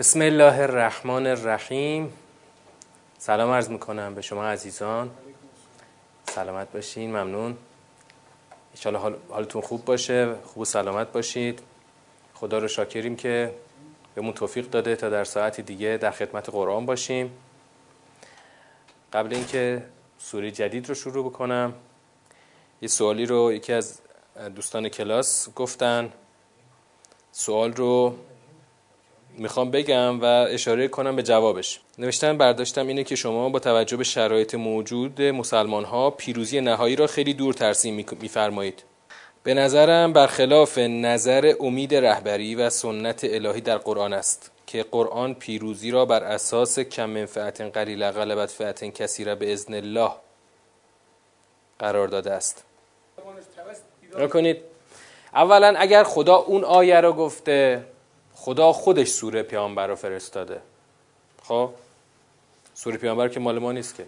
بسم الله الرحمن الرحیم. سلام عرض می‌کنم به شما عزیزان. سلامت باشین ممنون. انشالله حال، حالتون خوب باشه خوب سلامت باشید. خدا رو شاکریم که بهمون توفیق داده تا در ساعتی دیگه در خدمت قرآن باشیم. قبل اینکه سوره جدید رو شروع بکنم یه سوالی رو یکی از دوستان کلاس گفتن. سوال رو می‌خوام بگم و اشاره کنم به جوابش. نوشتن برداشتم اینه که شما با توجه به شرایط موجود مسلمان ها پیروزی نهایی را خیلی دور ترسیم میفرمایید. به نظرم برخلاف نظر امید رهبری و سنت الهی در قرآن است که قرآن پیروزی را بر اساس کم منفعت قلیل غلبت فعت کثیره به اذن الله قرار داده است. کنید اولا اگر خدا اون آیه رو گفته خدا خودش سوره پیامبر رو فرستاده. خب؟ سوره پیامبر که مال ما نیست که.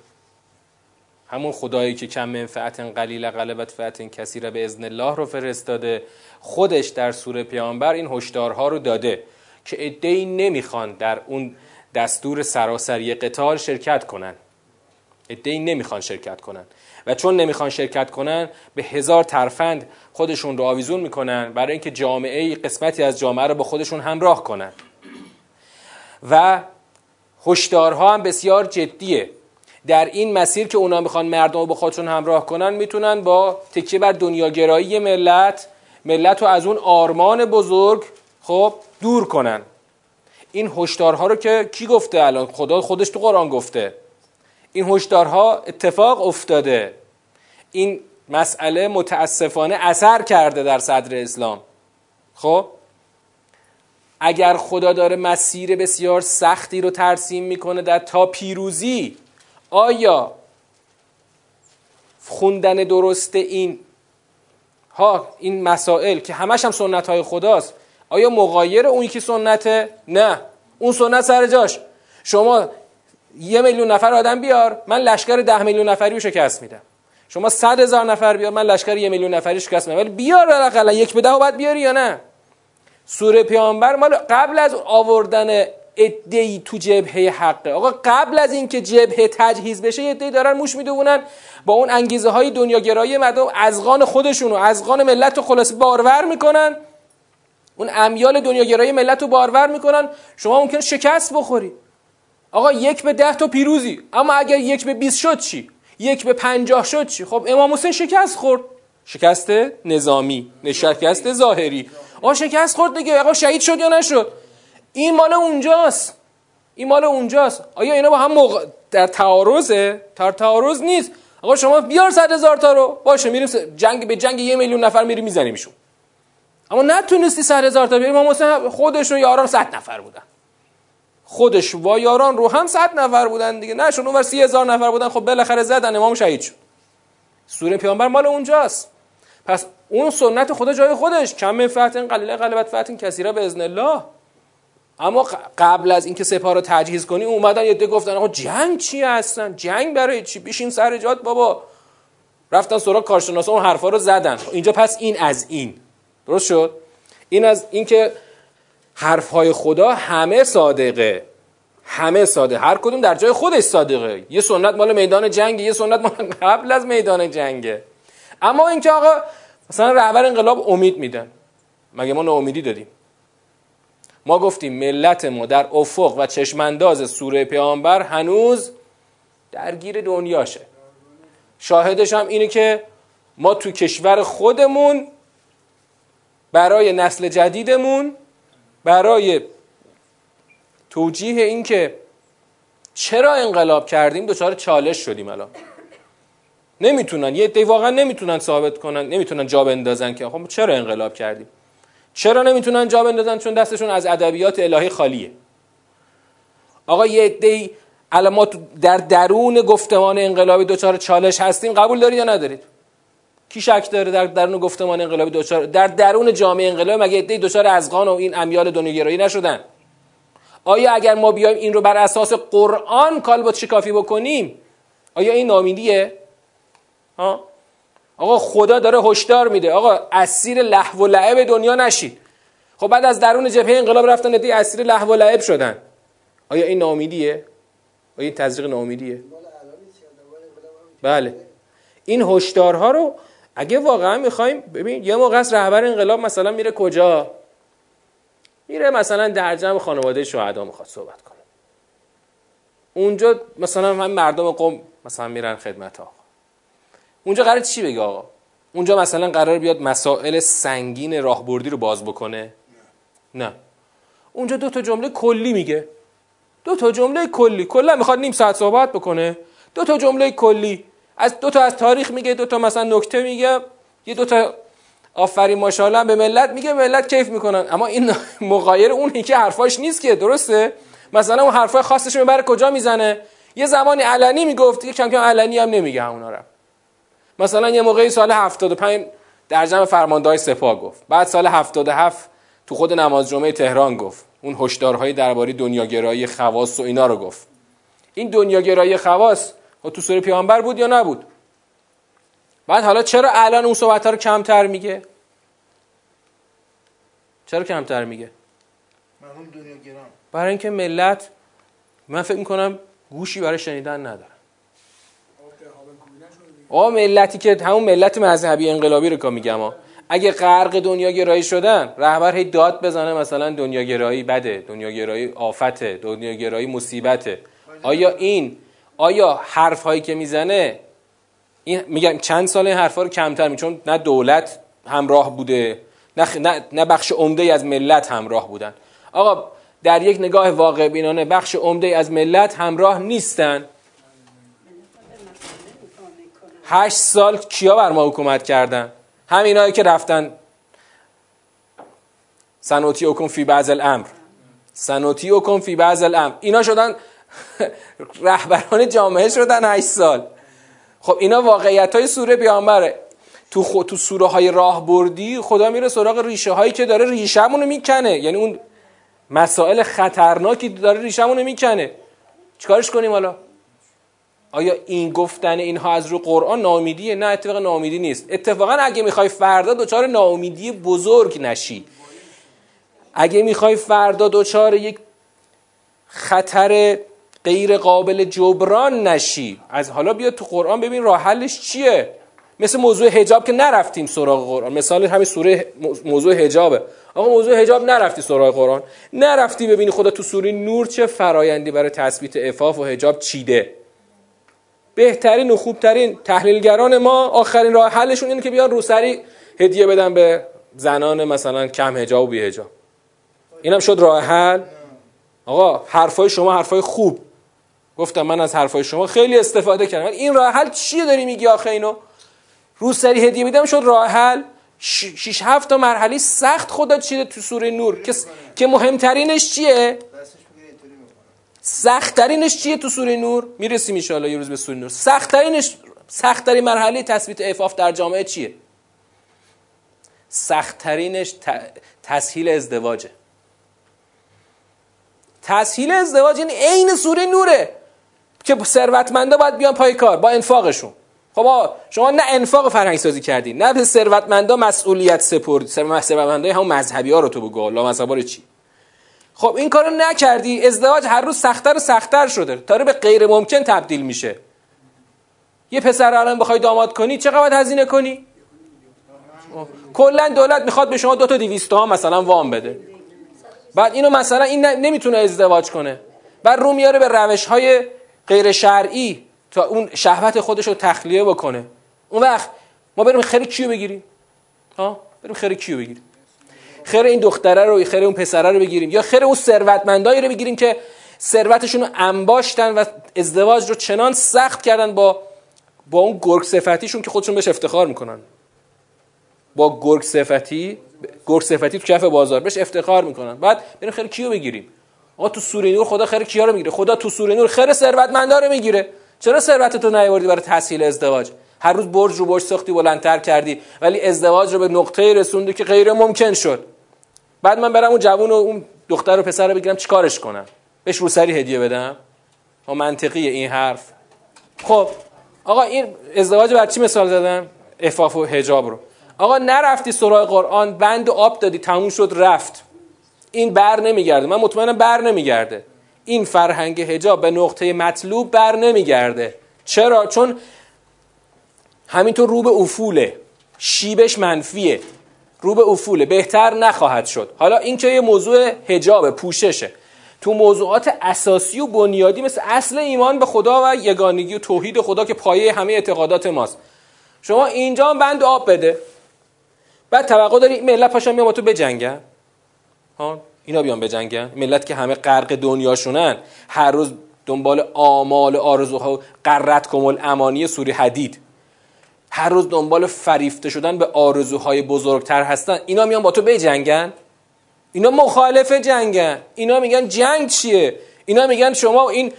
همون خدایی که کم منفعت قلیل غلبت فعت کثیره به اذن الله رو فرستاده خودش در سوره پیامبر این هشدارها رو داده که عده‌ای نمی‌خوان در اون دستور سراسری قتال شرکت کنن. عده‌ای نمی‌خوان شرکت کنن. و چون نمی‌خوان شرکت کنن به هزار ترفند خودشون رو آویزون می‌کنن برای اینکه جامعه قسمتی از جامعه رو با خودشون همراه کنن. و هشدارها هم بسیار جدیه. در این مسیر که اونا می‌خوان مردم رو با خودشون همراه کنن می‌تونن با تکیه بر دنیاگرایی ملت ملت رو از اون آرمان بزرگ خب دور کنن. این هشدارها رو که کی گفته الان؟ خدا خودش تو قرآن گفته. این هشدارها اتفاق افتاده. این مسئله متاسفانه اثر کرده در صدر اسلام. خب؟ اگر خدا داره مسیر بسیار سختی رو ترسیم می‌کنه در تا پیروزی آیا خوندن درست این ها این مسائل که همش هم سنت های خداست آیا مغایر اون یکی سنته؟ نه. اون سنت سر جاش. شما یه میلیون نفر آدم بیار من لشکر ده میلیون نفری رو شکست میدم. شما صد هزار نفر بیار من لشکر یه میلیون نفری شکست میدم. ولی بیار بالاخره یک به ده باید بیاری یا نه؟ سوره پیامبر مال قبل از آوردن ادعی تو جبهه حقه. آقا قبل از اینکه جبهه تجهیز بشه ادعی دارن موش می‌دونن با اون انگیزه های دنیاگرایی مردم. ازغان خودشون و ازغان ملت رو خلاص بارور می‌کنن. اون امیال دنیاگرایی ملت رو بارور می‌کنن. شما ممکن شکست بخوری آقا یک به ده تا پیروزی. اما اگر یک به 20 شد چی؟ یک به پنجاه شد چی؟ خب امام حسین شکست خورد. شکست نظامی شکست ظاهری. آقا شکست خورد دیگه. آقا شهید شد یا نشد؟ این مال اونجاست. این مال اونجاست. آیا اینا با هم موقع... در تعارضه؟ در تعارض نیست. آقا شما بیار صد هزار تا رو. باشه میریم جنگ به جنگ یه میلیون نفر میریم میزنیمشون. اما نتونستی صد هزار تا بیاری امام حسین خودش و یاران صد نفر بودن. خودش و یاران رو هم صد نفر بودن دیگه. نه شون اونور سی هزار نفر بودن خب بالاخره زدن امام شهید شد. سوره پیامبر مال اونجاست. پس اون سنت خدا جای خودش. کم من فتن قلیل غلبت فتن کثیره به اذن الله. اما قبل از اینکه سپاه رو تجهیز کنی اومدن یه گفتن آقا جنگ چی هستن؟ جنگ برای چی؟ بشین سر جات بابا. رفتن سراغ کارشناسا اون حرفا رو زدن. اینجا پس این از این. درست شد؟ این از اینکه حرفهای خدا همه صادقه. همه صادقه هر کدوم در جای خودش صادقه. یه سنت مال میدان جنگه یه سنت مال قبل از میدان جنگه. اما اینکه آقا مثلا رهبر انقلاب امید میدن مگه ما امیدی دادیم ما گفتیم ملت ما در افق و چشمانداز سوره پیامبر هنوز درگیر دنیاشه. شاهدش هم اینه که ما تو کشور خودمون برای نسل جدیدمون برای توجیه این که چرا انقلاب کردیم دچار چالش شدیم الان. نمی‌تونن یه دی واقعا نمی‌تونن ثابت کنن نمی‌تونن جا بندازن که خب چرا انقلاب کردیم؟ چرا نمی‌تونن جا بندازن؟ چون دستشون از ادبیات الهی خالیه. آقا یه دی الان ما در درون گفتمان انقلابی دچار چالش هستیم قبول دارید یا ندارید؟ کی شک داره در درون گفتمان انقلابی دوچار در درون جامعه انقلابی مگه ایده دوچار ازغان و این امیال دنیاگرایی نشدن؟ آیا اگر ما بیایم این رو بر اساس قرآن کالبد شکافی بکنیم آیا این نامیدیه؟ ها؟ آقا خدا داره هشدار میده. آقا اسیر لهو و لعب دنیا نشید خب بعد از درون جبهه انقلاب رفتن ندی اسیر لهو و لعب شدن. آیا این ناامیدیه آیا این تزریق ناامیدیه بله. این هشدارها رو اگه واقعا می‌خوایم ببین یه موقع از رهبر انقلاب مثلا میره کجا؟ میره مثلا در جمع خانواده شهدا می‌خواد صحبت کنه. اونجا مثلا هم مردم قوم مثلا میرن خدمت آقا اونجا قرار چی بگه آقا؟ اونجا مثلا قرار بیاد مسائل سنگین راهبردی رو باز بکنه؟ نه. اونجا دو تا جمله کلی میگه. دو تا جمله کلی. کلا می‌خواد نیم ساعت صحبت بکنه. دو تا جمله کلی. از دو تا از تاریخ میگه دو تا مثلا نکته میگه یه دو تا آفرین ماشاءالله به ملت میگه ملت کیف می‌کنن. اما این مغایر اون که حرفاش نیست که درسته؟ مثلا اون حرفای خاصش می‌بره کجا می‌زنه؟ یه زمانی علنی می‌گفت یه کم کم علنی هم نمیگه اونا رو. مثلا یه موقعی سال 75 در جمع فرماندهای سپاه گفت. بعد سال 77 تو خود نماز جمعه تهران گفت. اون هشدارهای درباره دنیاگرایی خواص و اینا رو گفت. این دنیاگرایی خواص خب تو سوره پیامبر بود یا نبود؟ بعد حالا چرا الان اون صحبت رو کمتر میگه؟ چرا کمتر میگه؟ برای اینکه ملت من فکر می‌کنم گوشی برای شنیدن ندارن. آ ملتی که همون ملت مذهبی انقلابی رو که میگم اگه غرق دنیا گرایی شدن رهبر هی داد بزنه مثلا دنیا گرایی بده دنیا گرایی آفته دنیا گرایی مصیبته. آیا این آیا حرف هایی که می‌زنه این میگم چند سال این حرفا رو کمتر می چون نه دولت همراه بوده نه, نه, نه بخش عمده از ملت همراه بودن. آقا در یک نگاه واقع بینانه بخش عمده از ملت همراه نیستن. هشت سال کیا بر ما حکومت کردن؟ همینایی که رفتن سنوتی اوکن فی بعض الامر. سنوتی اوکن فی بعض الامر. اینا شدن رهبران جامعه شدن هشت سال. خب اینا واقعیت های سوره پیامبره. تو خود تو سوره های راه بردی خدا میره سراغ ریشه هایی که داره ریشه‌مون می‌کنه. یعنی اون مسائل خطرناکی داره ریشه‌مون می‌کنه. چیکارش کنیم حالا؟ آیا این گفتن اینها از رو قرآن ناامیدیه؟ نه اتفاق ناامیدی نیست. اتفاقا اگه می‌خوای فردا دچار ناامیدی بزرگ نشی. اگه می‌خوای فردا دچار یک خطر غیر قابل جبران نشی. از حالا بیا تو قرآن ببین راه حلش چیه. مثل موضوع حجاب که نرفتیم سراغ قرآن. مثال همین سوره موضوع حجابه. آقا موضوع حجاب نرفتی سراغ قرآن. نرفتی ببینی خدا تو سوره نور چه فرایندی برای تثبیت عفاف و حجاب چیده. بهترین و خوبترین تحلیلگران ما آخرین راه حلشون اینه که بیان روسری هدیه بدن به زنان مثلا کم حجاب و بی حجاب اینم شد راه حل؟ آقا حرفای شما حرفای خوب. گفتم من از حرفای شما خیلی استفاده کردم. این راه حل چیه داری میگی آخه اینو؟ روسری هدیه میدم شد راه حل. شش هفت تا مرحله سخت خدا چیده تو سوره نور. که که مهمترینش چیه؟ سختترینش چیه تو سوره نور؟ می‌رسیم ان یه روز به سوره نور. سختترینش سختترین مرحله تثبیت عفاف در جامعه چیه؟ سختترینش تسهیل ازدواجه. تسهیل ازدواج این عین سوره نوره. که ثروتمندا باید بیان پای کار با انفاقشون. خب شما نه انفاق فرهنگ سازی کردی نه به ثروتمندا مسئولیت سپردی ثروتمندای همون مذهبی ها رو تو بگو لا چی؟ خب این کارو نکردی ازدواج هر روز سختتر و سختتر شده تا به غیر ممکن تبدیل میشه. یه پسر الان بخوای داماد کنی چقدر باید هزینه کنی؟ کلا دولت می‌خواد به شما دو تا 200 ها مثلا وام بده. بعد اینو مثلا این نمی‌تونه ازدواج کنه. بعد رو میاره به روش های غیر شرعی تا اون شهوت خودش رو تخلیه بکنه. اون وقت ما بریم خیر کیو بگیریم؟ ها؟ بریم خیر کیو بگیریم؟ خیر این دختره رو خیر اون پسره رو بگیریم؟ یا خیر اون ثروتمندایی رو بگیریم که ثروتشون رو انباشتن و ازدواج رو چنان سخت کردن با با اون گرگ صفتیشون که خودشون بهش افتخار می‌کنن. با گرگ صفتی گرگ صفتی تو کف بازار بهش افتخار می‌کنن. بعد بریم خیر کیو بگیریم؟ آقا تو سوره نور خدا خیر کیا رو می‌گیره؟ خدا تو سوره نور خیر ثروتمندا رو می‌گیره. چرا ثروتتو نیاوردی برای تسهیل ازدواج؟ هر روز برج رو برج ساختی بلندتر کردی ولی ازدواج رو به نقطه رسوندی که غیر ممکن شد. بعد من برم اون جوون و اون دختر و پسر رو بگیرم چیکارش کنم؟ بهش روسری هدیه بدم؟ ها منطقیه این حرف. خب آقا این ازدواج بر چی مثال زدم؟ افاف و حجاب رو. آقا نرفتی سراغ قرآن بند و آب دادی تموم شد رفت. این بر نمیگرده. من مطمئنم بر نمیگرده. این فرهنگ هجاب به نقطه مطلوب بر نمیگرده. چرا؟ چون همینطور رو به افوله. شیبش منفیه. رو به افوله. بهتر نخواهد شد. حالا این که یه موضوع هجاب پوششه. تو موضوعات اساسی و بنیادی مثل اصل ایمان به خدا و یگانگی و توحید خدا که پایه همه اعتقادات ماست. شما اینجا بند آب بده. بعد توقع داری ملت پاشن میان با تو بجنگن ها اینا بیان بجنگن ملت که همه غرق دنیاشونن. هر روز دنبال آمال آرزوها قرت کمال امانی سوری حدید. هر روز دنبال فریفته شدن به آرزوهای بزرگتر هستن. اینا میان با تو بجنگن اینا مخالف جنگن. اینا میگن جنگ چیه؟ اینا میگن شما این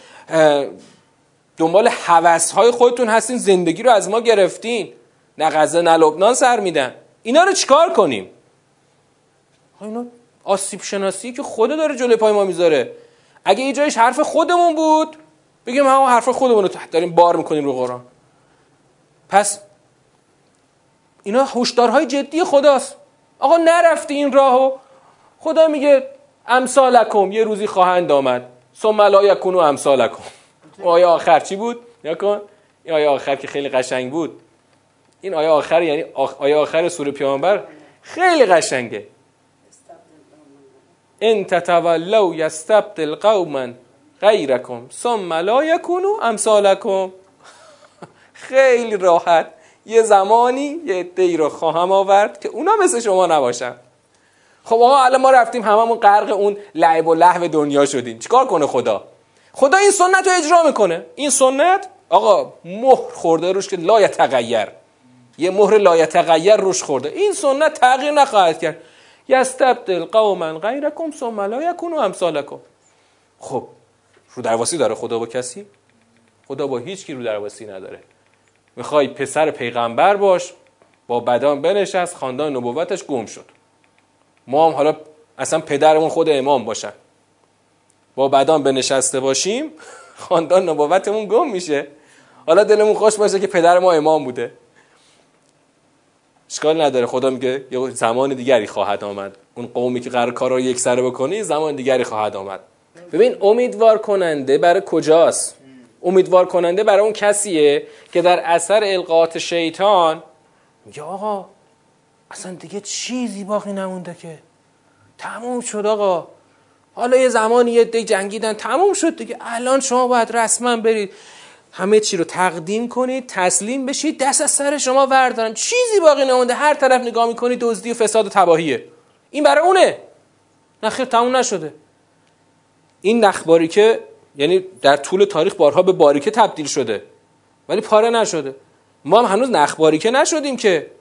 دنبال حوث های خودتون هستین زندگی رو از ما گرفتین. نه غزه نه لبنان سر میدن. اینا رو چیکار کنیم؟ اینا آسیب شناسی که خدا داره جلوی پای ما می‌ذاره. اگه یه جایش حرف خودمون بود بگیم ما حرف خودمون رو داریم بار می‌کنیم رو قرآن. پس اینا هشدارهای جدی خداست. آقا نرفتی این راهو. خدا میگه امثالکم یه روزی خواهند آمد. ثم لا یکونو امثالکم. آیه آخر چی بود؟ کن. این آیه آخر که خیلی قشنگ بود. این آیه آخر یعنی آیه آخر سوره پیامبر خیلی قشنگه. ان تتولوا یستبدل قوما غیرکم ثم لا یکونو امثالکم خیلی راحت. یه زمانی یه عده‌ای رو خواهم آورد که اونا مثل شما نباشن. خب آقا الان ما رفتیم هممون غرق اون لعب و لحو دنیا شدیم. چیکار کنه خدا؟ خدا این سنت رو اجرا می‌کنه. این سنت آقا مهر خورده روش که لا تغییر یه مهر لا تغییر روش خورده. این سنت تغییر نخواهد کرد. یستبدل قوما غیرکم ثم لا یکونوا امثالکم. خب رو درواسی داره خدا با کسی؟ خدا با هیچ کی رو درواسی نداره. می‌خوای پسر پیغمبر باش با بدان بنشست خاندان نبوتش گم شد. ما هم حالا اصلا پدرمون خود امام باشن. با بدان بنشسته باشیم خاندان نبوتمون گم میشه. حالا دلمون خوش باشه که پدر ما امام بوده. اشکال نداره. خدا میگه یه زمان دیگری خواهد آمد. اون قومی که قرار کارا یک سره بکنی زمان دیگری خواهد آمد. ببین امیدوار کننده برای کجاست؟ امیدوار کننده برای اون کسیه که در اثر القاط شیطان میگه آقا اصلا دیگه چیزی باقی نمونده که. تموم شد آقا. حالا یه زمانی یه دی جنگیدن تموم شد دیگه. الان شما باید رسما برید. همه چی رو تقدیم کنید تسلیم بشید دست از سر شما وردارن. چیزی باقی نمونده. هر طرف نگاه می‌کنید دزدی و فساد و تباهیه. این برای اونه. نخیر تموم نشده. این نخباری که یعنی در طول تاریخ بارها به باریکه تبدیل شده. ولی پاره نشده. ما هم هنوز نخباریکه نشدیم که.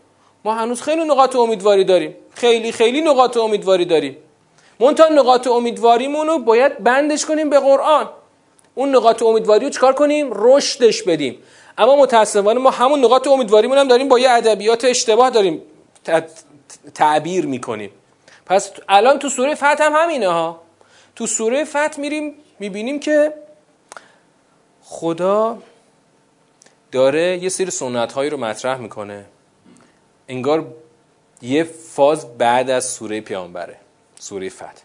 ما هنوز خیلی نقاط امیدواری داریم. خیلی خیلی نقاط امیدواری داریم. منتها نقاط امیدواریمون رو باید بندش کنیم به قرآن. اون نقاط امیدواری رو چکار کنیم؟ رشدش بدیم. اما متاسفانه ما همون نقاط امیدواریمون هم داریم با یه ادبیات اشتباه داریم تعبیر می‌کنیم. پس الان تو سوره فتح هم همینه ها. تو سوره فتح میریم می‌بینیم که خدا داره یه سری سنت هایی رو مطرح می‌کنه. انگار یه فاز بعد از سوره پیامبره سوره فتح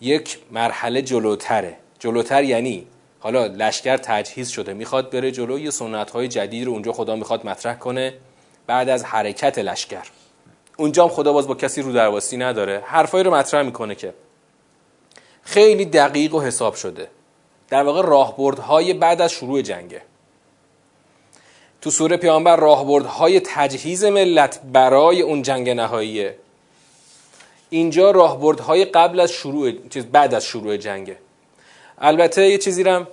یک مرحله جلوتره. جلوتر یعنی. حالا لشکر تجهیز شده می‌خواد بره جلو یه سنت های جدید رو اونجا خدا می‌خواد مطرح کنه بعد از حرکت لشکر. اونجا هم خدا باز با کسی رو درواسی نداره. حرفایی رو مطرح می‌کنه که خیلی دقیق و حساب شده. در واقع راهبردهای بعد از شروع جنگه. تو سوره پیامبر راهبردهای تجهیز ملت برای اون جنگ نهاییه. اینجا راهبردهای قبل از شروع چیز بعد از شروع جنگه. البته یه چیزی رم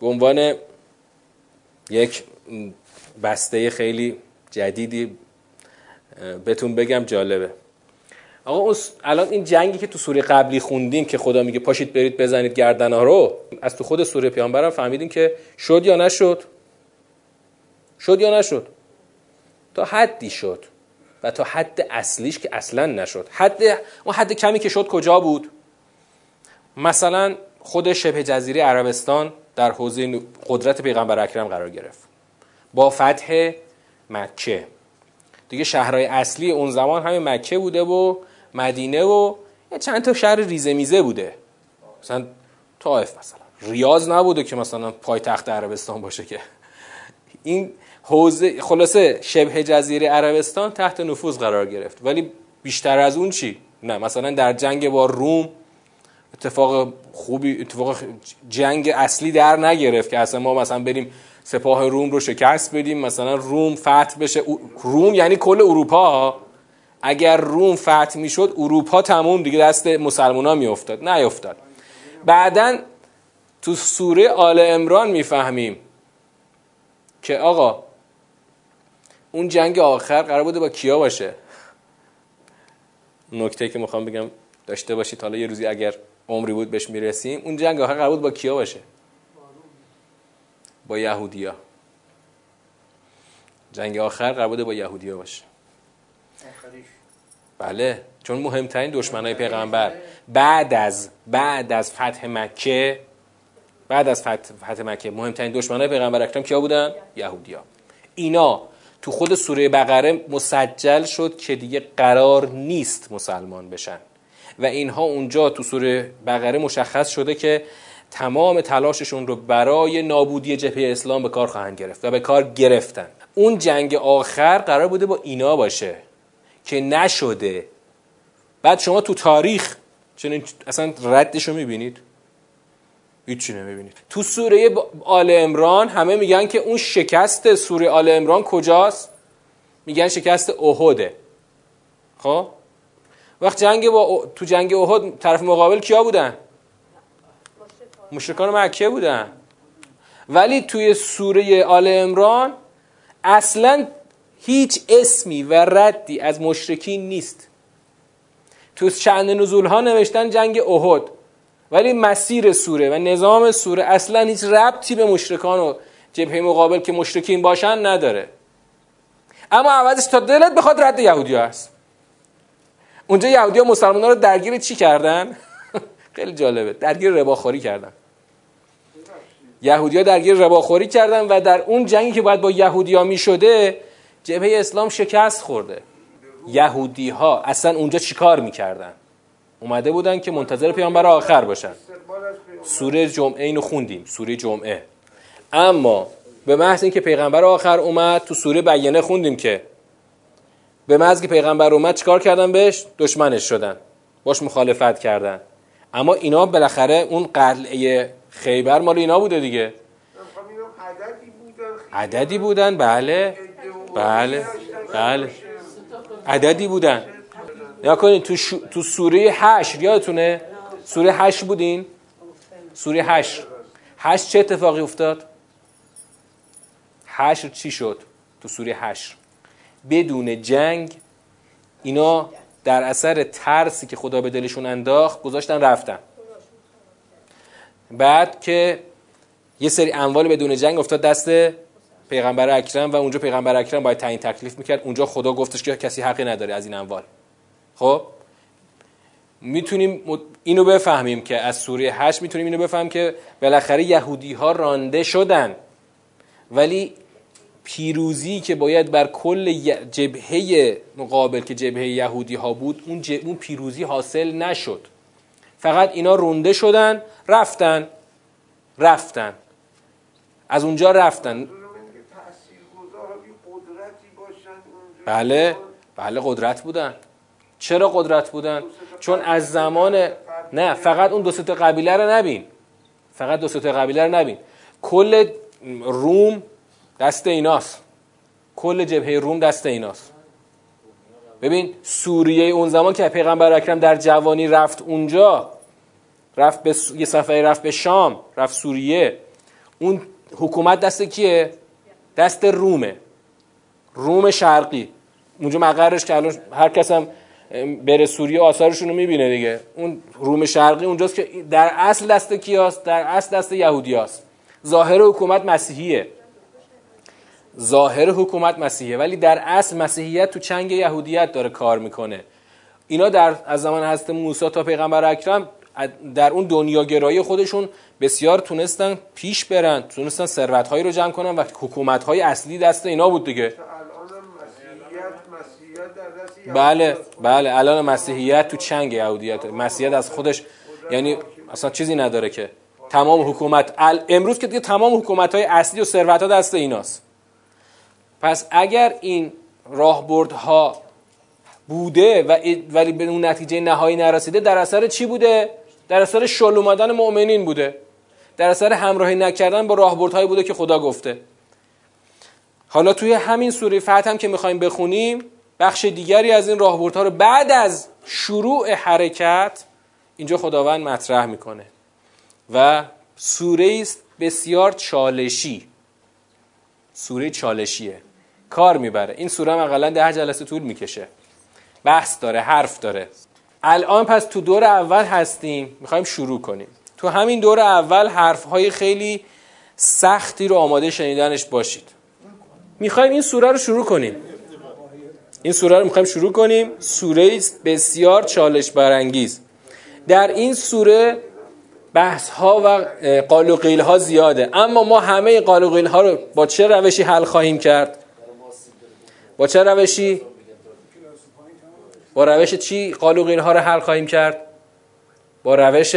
به عنوان یک بسته خیلی جدیدی بهتون بگم جالبه. آقا الان این جنگی که تو سوره قبلی خوندیم که خدا میگه پاشید برید بزنید گردن رو از تو خود سوره پیامبرم فهمیدیم که شد یا نشد؟ شد یا نشد؟ تا حدی شد و تا حد اصلیش که اصلا نشد. حد اون حد کمی که شد کجا بود؟ مثلا خود شبه جزیره عربستان در حوزه قدرت پیغمبر اکرم قرار گرفت. با فتح مکه. دیگه شهرهای اصلی اون زمان همین مکه بوده و مدینه و چند تا شهر ریزه میزه بوده. مثلا طائف مثلا. ریاض نبوده که مثلا پایتخت عربستان باشه که. این حوزه خلاصه شبه جزیره عربستان تحت نفوذ قرار گرفت. ولی بیشتر از اون چی؟ نه مثلا در جنگ با روم اتفاق خوبی اتفاق جنگ اصلی در نگرفت که اصلا ما مثلا بریم سپاه روم رو شکست بدیم مثلا روم فتح بشه. روم یعنی کل اروپا. اگر روم فتح می‌شد اروپا تموم دیگه دست مسلمان ها میافتاد نیافتاد. بعدا تو سوره آل امران می‌فهمیم که آقا اون جنگ آخر قرار بوده با کیا باشه؟ نکته که می‌خوام بگم داشته باشید. حالا یه روزی اگر عمری بود بهش می‌رسیم. اون جنگ آخر قرار با کیا باشه؟ با یهودیا. جنگ آخر قرار با یهودیا باشه. بله. چون مهمترین دشمنای پیغمبر. بعد از بعد از فتح مکه بعد از فتح, مکه مهمترین دشمنای پیغمبر اکرم کیا بودن؟ یهودیا. اینا تو خود سوره بقره مسجل شد که دیگه قرار نیست مسلمان بشن. و اینها اونجا تو سوره بقره مشخص شده که تمام تلاششون رو برای نابودی جبهه اسلام به کار خواهند گرفت و به کار گرفتن. اون جنگ آخر قرار بوده با اینا باشه که نشده. بعد شما تو تاریخ چنین اصلا ردش رو می‌بینید؟ هیچی نمی‌بینید. تو سوره آل امران همه میگن که اون شکست سوره آل امران کجاست؟ میگن شکست احده. خب؟ وقت جنگ با تو جنگ احد طرف مقابل کیا بودن؟ مشرکان مکه بودن. ولی توی سوره آل امران اصلا هیچ اسمی و ردی از مشرکین نیست. تو چند نزول ها نوشتن جنگ احد. ولی مسیر سوره و نظام سوره اصلا هیچ ربطی به مشرکان و جبهه مقابل که مشرکین باشن نداره. اما عوضش تا دلت بخواد رد یهودی هست. اونجا یهودی ها مسلمان ها رو درگیر چی کردن؟ خیلی جالبه. درگیر رباخوری کردن. یهودی ها درگیر رباخوری کردن و در اون جنگی که باید با یهودی ها می شده جبهه اسلام شکست خورده. یهودی ها اصلا اونجا چیکار می‌کردن؟ اومده بودن که منتظر پیامبر آخر باشن. سوره جمعه اینو خوندیم. سوره جمعه. اما به محض اینکه پیغمبر آخر اومد تو سوره بیانه خوندیم که به که پیغمبر اومد چیکار کردن بهش؟ دشمنش شدن. باش مخالفت کردن. اما اینا بالاخره اون قلعه خیبر مال اینا بوده دیگه. عددی بودن بله. بله. بله. عددی بودن. یا کنید تو, تو سوره هشت یادتونه؟ سوره هشت بودین؟ سوره هشت. هشت چه اتفاقی افتاد؟ هشت چی شد؟ تو سوره هشت. بدون جنگ اینا در اثر ترسی که خدا به دلشون انداخت گذاشتن رفتن. بعد که یه سری اموال بدون جنگ افتاد دست پیغمبر اکرم و اونجا پیغمبر اکرم باید تعیین تکلیف می‌کرد. اونجا خدا گفتش که کسی حقی نداره از این اموال. خب؟ می‌تونیم اینو بفهمیم که از سوره 8 می‌تونیم اینو بفهمیم که بالاخره یهودی ها رانده شدن. ولی پیروزی که باید بر کل جبهه مقابل که جبهه یهودی ها بود اون, اون پیروزی حاصل نشد. فقط اینا رونده شدن رفتن رفتن. از اونجا رفتن. بله بله قدرت بودن. چرا قدرت بودن؟ چون از زمان نه فقط اون دو تا قبیله رو نبین. فقط دو تا قبیله رو نبین. کل روم دست ایناست. کل جبهه روم دست ایناست. ببین سوریه اون زمان که پیغمبر اکرم در جوانی رفت اونجا رفت به یه سفری رفت به شام رفت سوریه. اون حکومت دست کیه؟ دست رومه. روم شرقی. اونجا مقرش که الان هر کس هم بره سوریه آثارشون رو می‌بینه دیگه. اون روم شرقی اونجاست که در اصل دست کیاست؟ در اصل دست یهودیاست. ظاهر حکومت مسیحیه. ظاهر حکومت مسیحیه ولی در اصل مسیحیت تو چنگ یهودیت داره کار می‌کنه. اینا در از زمان حضرت موسی تا پیغمبر اکرم در اون دنیاگرایی خودشون بسیار تونستن پیش برن تونستن ثروت‌هایی رو جمع کنن و حکومت‌های اصلی دست اینا بود دیگه. بله بله الان مسیحیت تو چنگ یهودیت مسیحیت از خودش. یعنی اصلا چیزی نداره که. تمام حکومت امروز که دیگه تمام حکومت های اصلی و ثروت ها دست ایناست. پس اگر این راهبردها بوده و ولی به اون نتیجه نهایی نرسیده در اثر چی بوده؟ در اثر شل اومدن مؤمنین بوده. در اثر همراهی نکردن با راهبردهایی بوده که خدا گفته. حالا توی همین سوره فتح هم که می‌خوایم بخونیم بخش دیگری از این راهبردها رو بعد از شروع حرکت اینجا خداوند مطرح می‌کنه. و سوره است بسیار چالشی. سوره چالشیه. کار می‌بره. این سوره هم ده جلسه طول می‌کشه. بحث داره حرف داره. الان پس تو دور اول هستیم می‌خوایم شروع کنیم. تو همین دور اول حرف های خیلی سختی رو آماده شنیدنش باشید. می‌خوایم این سوره رو شروع کنیم. این سوره رو می‌خوایم شروع کنیم. سوره بسیار چالش برانگیز. در این سوره بحث ها و قال و قیل ها زیاده. اما ما همه قال و قیل ها رو با چه روشی حل خواهیم کرد؟ با چه روشی؟ با روش چی؟ قال و قیل ها رو حل خواهیم کرد. با روش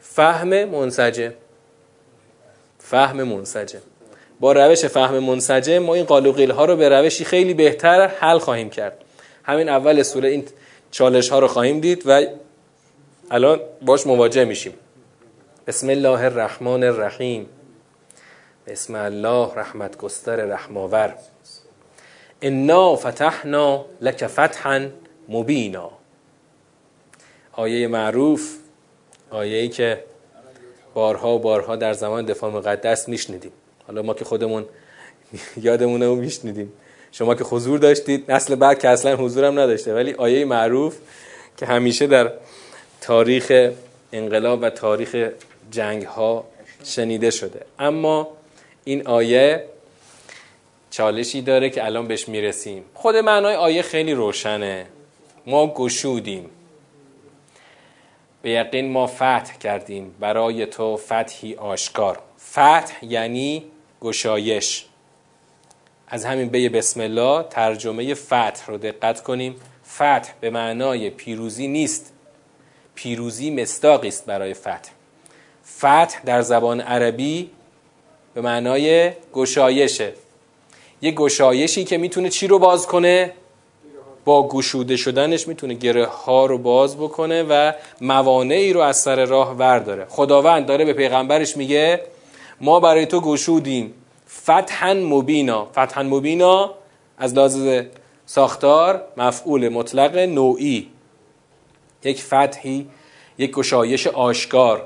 فهم منسجم. فهم منسجم. با روش فهم منسجم ما این قال ها رو به روشی خیلی بهتر حل خواهیم کرد. همین اول سوره این چالش ها رو خواهیم دید و الان باش مواجه میشیم. بسم الله الرحمن الرحیم. بسم الله رحمت گستر رحماور. انا فتحنا لک فتحا مبینا آیه معروف آیه‌ای که بارها و بارها در زمان دفاع مقدس میشنیدیم. حالا ما که خودمون یادمونه و میشنیدیم. شما که حضور داشتید نسل بعد که اصلا حضورم نداشته. ولی آیه معروف که همیشه در تاریخ انقلاب و تاریخ جنگ ها شنیده شده. اما این آیه چالشی داره که الان بهش می‌رسیم. خود معنای آیه خیلی روشنه. ما گشودیم. به یقین ما فتح کردیم. برای تو فتحی آشکار. فتح یعنی گشایش. از همین بی بسم الله ترجمه فتح رو دقت کنیم. فتح به معنای پیروزی نیست. پیروزی مستاقی است برای فتح. فتح در زبان عربی به معنای گشایشه. یه گشایشی که می‌تونه چی رو باز کنه؟ با گشوده شدنش می‌تونه گره ها رو باز بکنه و موانعی رو از سر راه ورداره خداوند داره به پیغمبرش میگه ما برای تو گشودیم. فتحا مبینا. فتحا مبینا از لحاظ ساختار مفعول مطلق نوعی. یک فتحی یک گشایش آشکار.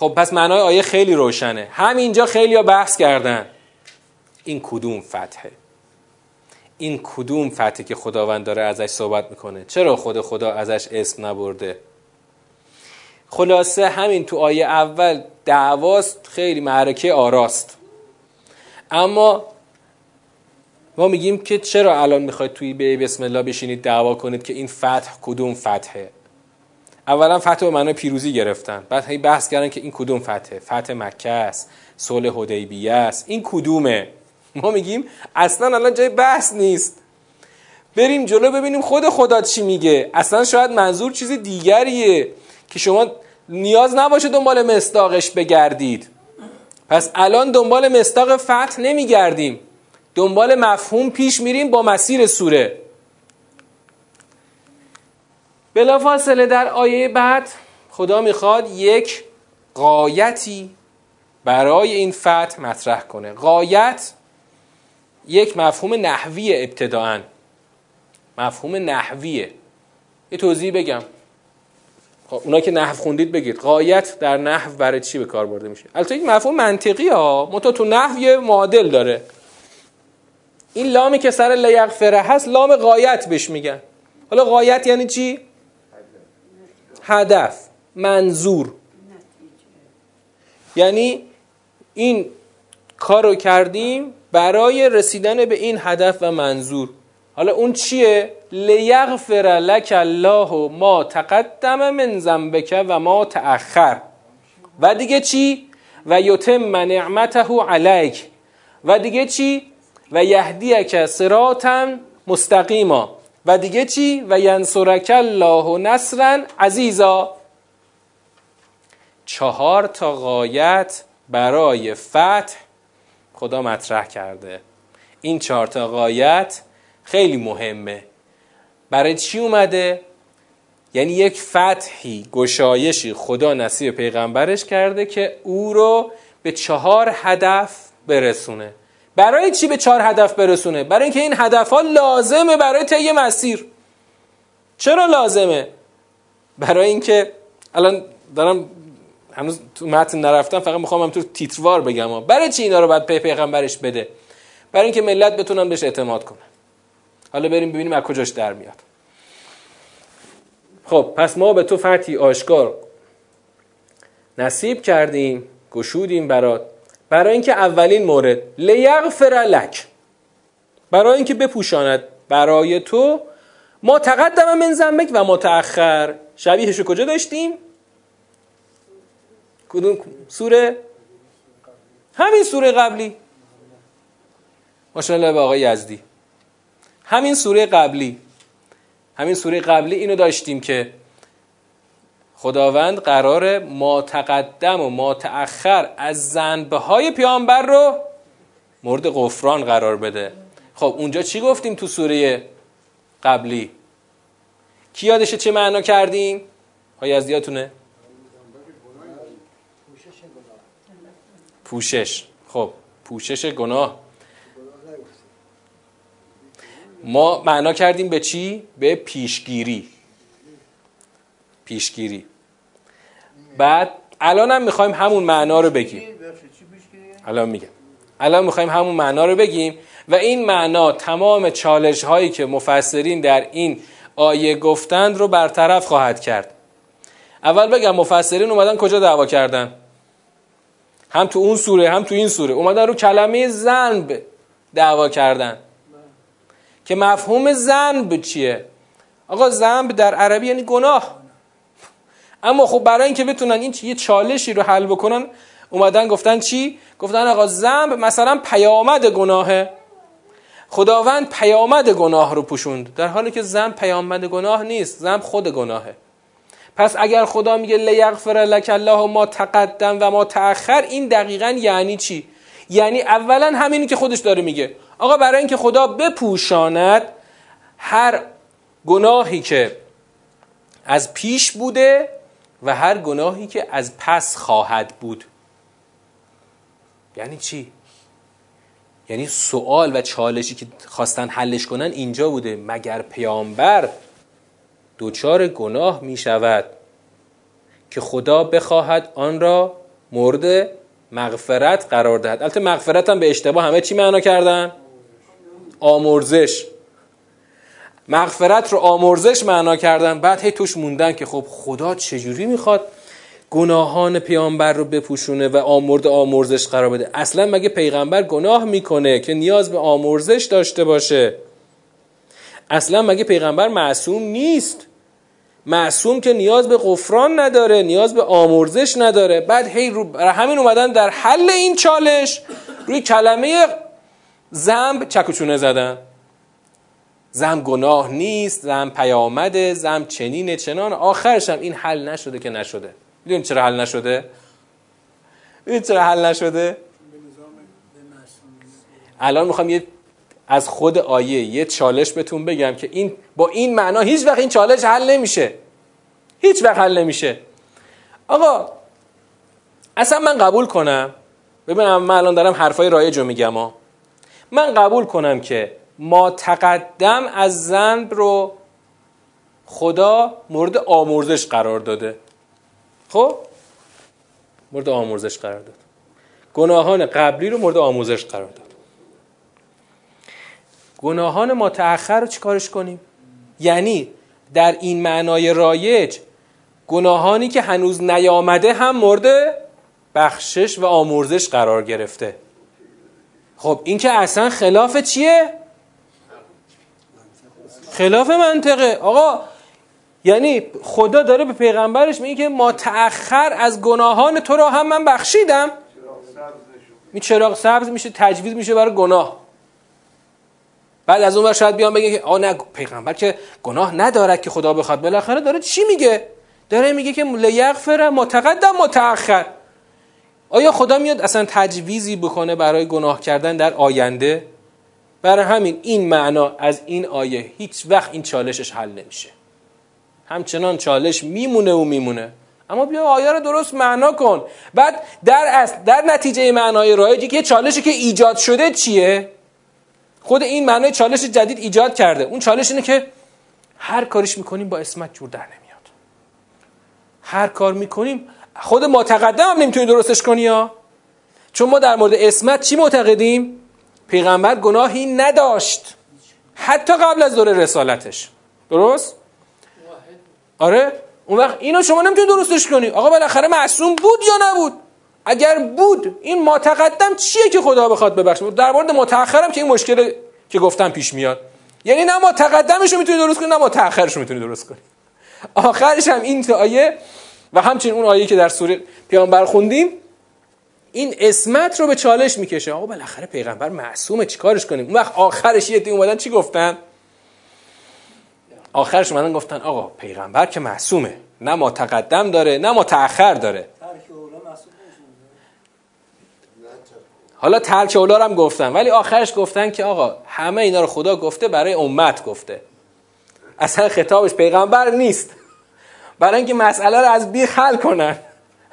خب پس معنای آیه خیلی روشنه. همینجا خیلی ها بحث کردن. این کدوم فتحه؟ این کدوم فتحه که خداوند داره ازش صحبت می‌کنه؟ چرا خود خدا ازش اسم نبرده؟ خلاصه همین تو آیه اول دعواست خیلی معرکه آراست. اما ما میگیم که چرا الان می‌خواید توی به بسم الله بشینید دعوا کنید که این فتح کدوم فتحه؟ اولا فتح به معنای پیروزی گرفتن. بعد هی بحث کردن که این کدوم فتحه؟ فتح مکه است صلح حدیبیه است. این کدومه؟ ما میگیم اصلا الان جای بحث نیست. بریم جلو ببینیم خود خدا چی میگه. اصلا شاید منظور چیز دیگریه که شما نیاز نباشه دنبال مستاقش بگردید. پس الان دنبال مستاق فتح نمیگردیم. دنبال مفهوم پیش میریم با مسیر سوره. بلافاصله در آیه بعد خدا می‌خواد یک قایتی برای این فتح مطرح کنه. قایت یک مفهوم نحوی ابتداعا. مفهوم نحویه. یه توضیح بگم. خب اونا که نحو خوندید بگید. قایت در نحو برای چی به کار برده میشه؟ البته این مفهوم منطقی ها. منتها تو نحو یه معادل داره. این لامی که سر لیغفره هست لام قایت بهش میگن. حالا قایت یعنی چی؟ هدف منظور. یعنی این کار رو کردیم برای رسیدن به این هدف و منظور. حالا اون چیه؟ لیغفر لک الله ما تقدم من ذنبک و ما تأخر. و دیگه چی؟ و یتم نعمته علیک. و دیگه چی؟ و یهدیک صراطا مستقیما. و دیگه چی؟ و ینصرک الله نصرا عزیزا. چهار تا قایت برای فتح خدا مطرح کرده. این چهار تا قایت خیلی مهمه. برای چی اومده؟ یعنی یک فتحی گشایشی خدا نصیب پیغمبرش کرده که او رو به چهار هدف برسونه. برای چی به چهار هدف برسونه؟ برای اینکه این هدف ها لازمه برای طی مسیر. چرا لازمه؟ برای اینکه الان دارم هنوز تو متن نرفتم فقط می‌خوام هم تو تیتروار بگم. برای چی اینا رو باید پی پیغمبرش بده؟ برای اینکه ملت بتونن بهش اعتماد کنن. حالا بریم ببینیم از کجاش در میاد. خب پس ما به تو فتحی آشکار نصیب کردیم گشودیم برات. برای اینکه اولین مورد لیغفر لک. برای اینکه بپوشاند برای تو. ما تقدم من زنبک و ما تأخر شبیهشو کجا داشتیم؟ کدوم سوره؟ همین سوره قبلی. ماشاءالله به آقای یزدی. همین سوره قبلی. همین سوره قبلی اینو داشتیم که خداوند قرار ما تقدم و ما تأخر از زنبه های پیامبر رو مورد غفران قرار بده. خب اونجا چی گفتیم تو سوره قبلی؟ کی یادشه چه معنا کردیم؟ های از دیاتونه پوشش خب پوشش گناه. ما معنا کردیم به چی؟ به پیشگیری. پیشگیری. بعد الان هم می‌خوایم همون معنا رو بگیم. الان میگم. الان می‌خوایم همون معنا رو بگیم و این معنا تمام چالش هایی که مفسرین در این آیه گفتند رو برطرف خواهد کرد. اول بگم مفسرین اومدن کجا دعوا کردن؟ هم تو اون سوره هم تو این سوره. اومدن رو کلمه زنب دعوا کردن. که مفهوم زنب چیه؟ آقا زنب در عربی یعنی گناه. اما خب برای اینکه بتونن این یه چالشی رو حل بکنن اومدن گفتن چی؟ گفتن آقا زنب مثلا پیامد گناهه خداوند پیامد گناه رو پوشوند در حالی که زنب پیامد گناه نیست زنب خود گناهه. پس اگر خدا میگه لیغفر لک الله ما تقدم و ما تأخر این دقیقا یعنی چی؟ یعنی اولا همینی که خودش داره میگه. آقا برای اینکه خدا بپوشاند هر گناهی که از پیش بوده و هر گناهی که از پس خواهد بود. یعنی چی؟ یعنی سوال و چالشی که خواستن حلش کنن اینجا بوده. مگر پیامبر دوچار گناه می شود که خدا بخواهد آن را مورد مغفرت قرار دهد؟ البته مغفرت هم به اشتباه همه چی معنا کردن. آمرزش. مغفرت رو آمرزش معنا کردن بعد هی توش موندن که خب خدا چجوری می‌خواد گناهان پیامبر رو بپوشونه و آمرد آمرزش قرار بده؟ اصلا مگه پیغمبر گناه می‌کنه که نیاز به آمرزش داشته باشه؟ اصلا مگه پیغمبر معصوم نیست؟ معصوم که نیاز به غفران نداره نیاز به آمرزش نداره. بعد هی رو همین اومدن در حل این چالش. روی کلمه زنب چکوچونه زدن. زم گناه نیست زم پیامده زم چنینه چنان. آخرش هم این حل نشده که نشده. می‌دونید چرا حل نشده؟ می‌دونید چرا حل نشده؟ الان می‌خوام یه از خود آیه یه چالش بهتون بگم که این با این معنا هیچ وقت این چالش حل نمیشه. هیچ وقت حل نمیشه. آقا اصلا من قبول کنم. ببینم من الان دارم حرفای رایج رو میگم ها من قبول کنم که ما تقدم از زنب رو خدا مورد آمرزش قرار داده. خب؟ مورد آمرزش قرار داد. گناهان قبلی رو مورد آموزش قرار داد. گناهان ما تأخر رو چیکارش کنیم؟ یعنی در این معنای رایج گناهانی که هنوز نیامده هم مورد بخشش و آمرزش قرار گرفته. خب این که اصلا خلاف چیه؟ خلاف منطقه. آقا یعنی خدا داره به پیغمبرش میگه که ما تأخر از گناهان تو را هم من بخشیدم. این چراغ سبز میشه تجویز میشه برای گناه. بعد از اون ور شاید بیان بگه که آ نه پیغمبر که گناه ندارد که خدا بخواد. بالاخره داره چی میگه؟ داره میگه که لیغفر متقدم متأخر آیا خدا میاد اصلا تجویزی بکنه برای گناه کردن در آینده؟ برای همین این معنا از این آیه هیچ وقت این چالشش حل نمیشه. همچنان چالش میمونه و میمونه. اما بیا آیه رو درست معنا کن. بعد در اصل در نتیجه معنای رایجی که چالشی که ایجاد شده چیه؟ خود این معنای چالش جدید ایجاد کرده. اون چالش اینه که هر کارش می‌کنیم با اسمت جور در نمیاد. هر کار می‌کنیم خود ما تقدم هم نمی‌تونی درستش کنی یا چون ما در مورد اسمت چی معتقدیم؟ پیغمبر گناهی نداشت. حتی قبل از دوره رسالتش. درست؟ آره. اون وقت اینو شما نمی‌تونی درستش کنی. آقا بالاخره معصوم بود یا نبود؟ اگر بود این ما تقدم چیه که خدا بخواد ببخشه؟ در مورد متأخرم که این مشکل که گفتم پیش میاد. یعنی نه ما تقدمش رو می‌تونی درست کنی نه ما تأخرش رو می‌تونی درست کنی. آخرش هم این آیه و همچنین اون آیه که در سوره پیامبر خوندیم این اسمت رو به چالش می‌کشه. آقا بالاخره پیغمبر معصومه چیکارش کنیم؟ اون وقت آخرش یه اومدن چی گفتن؟ آخرش اومدن گفتن آقا پیغمبر که معصومه. نه ما تقدم داره نه ما تأخر داره. حالا ترک اولا هم گفتن ولی آخرش گفتن که آقا همه اینا رو خدا گفته برای امت گفته. اصلا خطابش پیغمبر نیست. برای اینکه مسئله رو از بی حل کنن.